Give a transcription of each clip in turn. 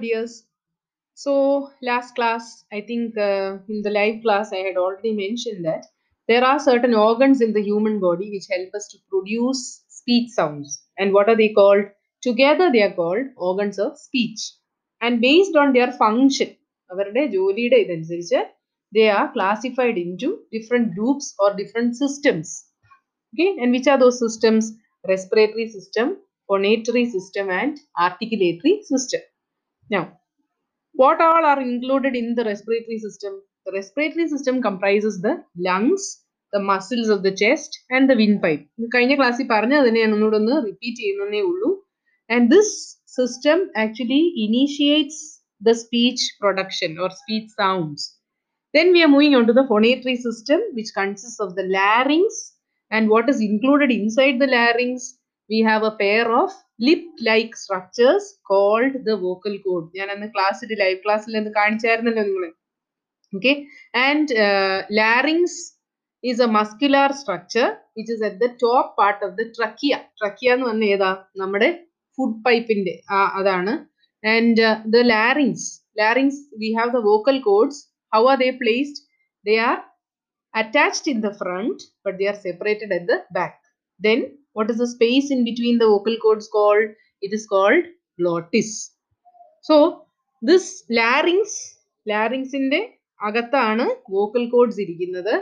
Dears. So, last class, I think uh, in the live class, I had already mentioned that there are certain organs in the human body which help us to produce speech sounds. And what are they called? Together, they are called organs of speech. And based on their function, അവരുടെ ജോലിയുടെ ഇതനുസരിച്ച് they are classified into different groups or different systems. Okay, and which are those systems? Respiratory system, phonatory system, and articulatory system. Now, what all are included in the respiratory system? The respiratory system comprises the lungs, the muscles of the chest, and the windpipe. ഇത് കഴിഞ്ഞ ക്ലാസ്സിൽ പറഞ്ഞത് തന്നെ ഞാൻ ഒന്നുകൂടെ ഒന്ന് repeat ചെയ്യുന്നതേ ഉള്ളൂ and this system actually initiates the speech production or speech sounds. Then we are moving on to the phonatory system, which consists of the larynx and what is included inside the larynx. We have a pair of lip-like structures called the vocal cord. ഞാൻ അന്ന് ക്ലാസ്സിൽ live ക്ലാസ്സിൽ എന്ന് കാണിച്ചായിരുന്നല്ലോ നിങ്ങൾ okay and uh, larynx is a muscular structure is at the top part of the trachea trachea എന്ന് പറഞ്ഞ ഏതാ നമ്മുടെ ഫുഡ് പൈപ്പിന്റെ അതാണ് and uh, the larynx larynx we have the vocal cords how are they placed they are attached in the front but they are separated at the back then what is the space in between the vocal cords called? It is called glottis. So this larynx larynx in the അകത്താണ് vocal cords ഇരിക്കുന്നത്.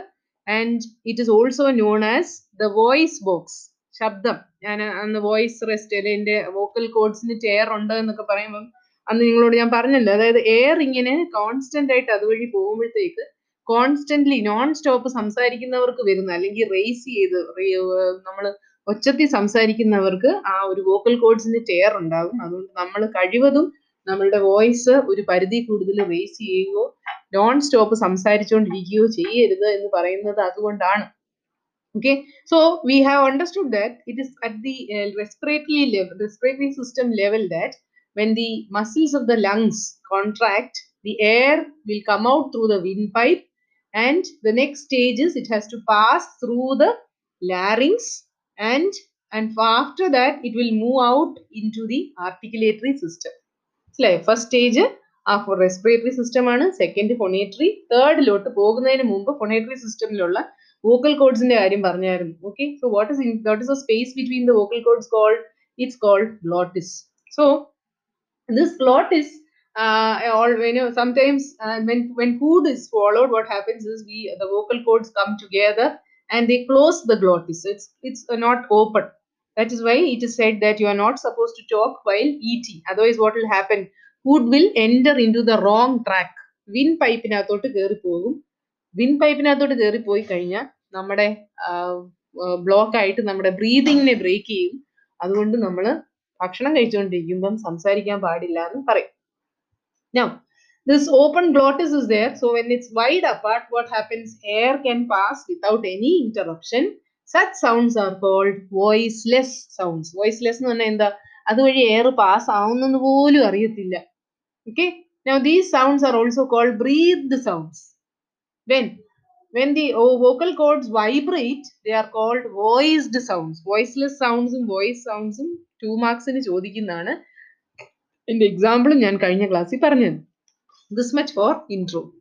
And it is also known as the voice box ശബ്ദം. ഞാൻ അന്ന് voice rest അല്ലെ എന്റെ vocal കോഡ്സിന് chair ഉണ്ട് എന്നൊക്കെ പറയുമ്പം അന്ന് നിങ്ങളോട് ഞാൻ പറഞ്ഞല്ലോ. അതായത് എയർ ഇങ്ങനെ കോൺസ്റ്റന്റ് ആയിട്ട് അതുവഴി പോകുമ്പോഴത്തേക്ക് കോൺസ്റ്റന്റ്ലി നോൺ സ്റ്റോപ്പ് സംസാരിക്കുന്നവർക്ക് വരുന്ന അല്ലെങ്കിൽ റേസ് ചെയ്ത് നമ്മൾ ഒച്ചത്തിൽ സംസാരിക്കുന്നവർക്ക് ആ ഒരു വോക്കൽ കോഡ്സിന് ചെയർ ഉണ്ടാകും അതുകൊണ്ട് നമ്മൾ കഴിവതും നമ്മളുടെ വോയിസ് ഒരു പരിധി കൂടുതൽ റേസ് ചെയ്യുകയോ നോൺ സ്റ്റോപ്പ് സംസാരിച്ചുകൊണ്ടിരിക്കുകയോ ചെയ്യരുത് എന്ന് പറയുന്നത് അതുകൊണ്ടാണ് so we have understood that it is at the uh, respiratory level respiratory system level that when the muscles of the lungs contract the air will come out through the windpipe and the next stage is it has to pass through the larynx and and after that it will move out into the articulatory system മനസ്സിലായോ first stage ആ respiratory system ആണ് second ഫൊണേറ്ററി തേർഡിലോട്ട് പോകുന്നതിന് മുമ്പ് ഫൊണേറ്ററി സിസ്റ്റമിലുള്ള vocal cords ന്റെ കാര്യം പറഞ്ഞായിരുന്നു okay so what is in what is the space between the vocal cords called it's called glottis so this glottis uh, or you know sometimes uh, when when food is swallowed what happens is we the vocal cords come together and they close the glottis it's it's uh, not open that is why it is said that you are not supposed to talk while eating otherwise what will happen food will enter into the wrong track. കയറി pipe wind പൈപ്പിനകത്തോട്ട് കയറി പോയി കഴിഞ്ഞാൽ നമ്മുടെ block ആയിട്ട് നമ്മുടെ ബ്രീതിങ്ങിനെ break ചെയ്യും അതുകൊണ്ട് നമ്മൾ ഭക്ഷണം കഴിച്ചുകൊണ്ടിരിക്കുമ്പം സംസാരിക്കാൻ പാടില്ല എന്ന് പറയും Now, this open glottis is there. So, when it's wide apart, what happens? Air can pass without any interruption. Such sounds are called voiceless sounds. Voiceless എന്ന് പറഞ്ഞാൽ എന്താ അതുവഴി എയർ പാസ് ആവുന്നെന്ന് പോലും ariyathilla okay Now, these sounds are also called breathed sounds. when when the oh, vocal cords vibrate they are called voiced sounds voiceless sounds ഉം voice sounds ഉം marks മാർക്സിന് ചോദിക്കുന്നതാണ് എന്റെ എക്സാമ്പിളും ഞാൻ കഴിഞ്ഞ ക്ലാസ്സിൽ പറഞ്ഞത് This much for intro.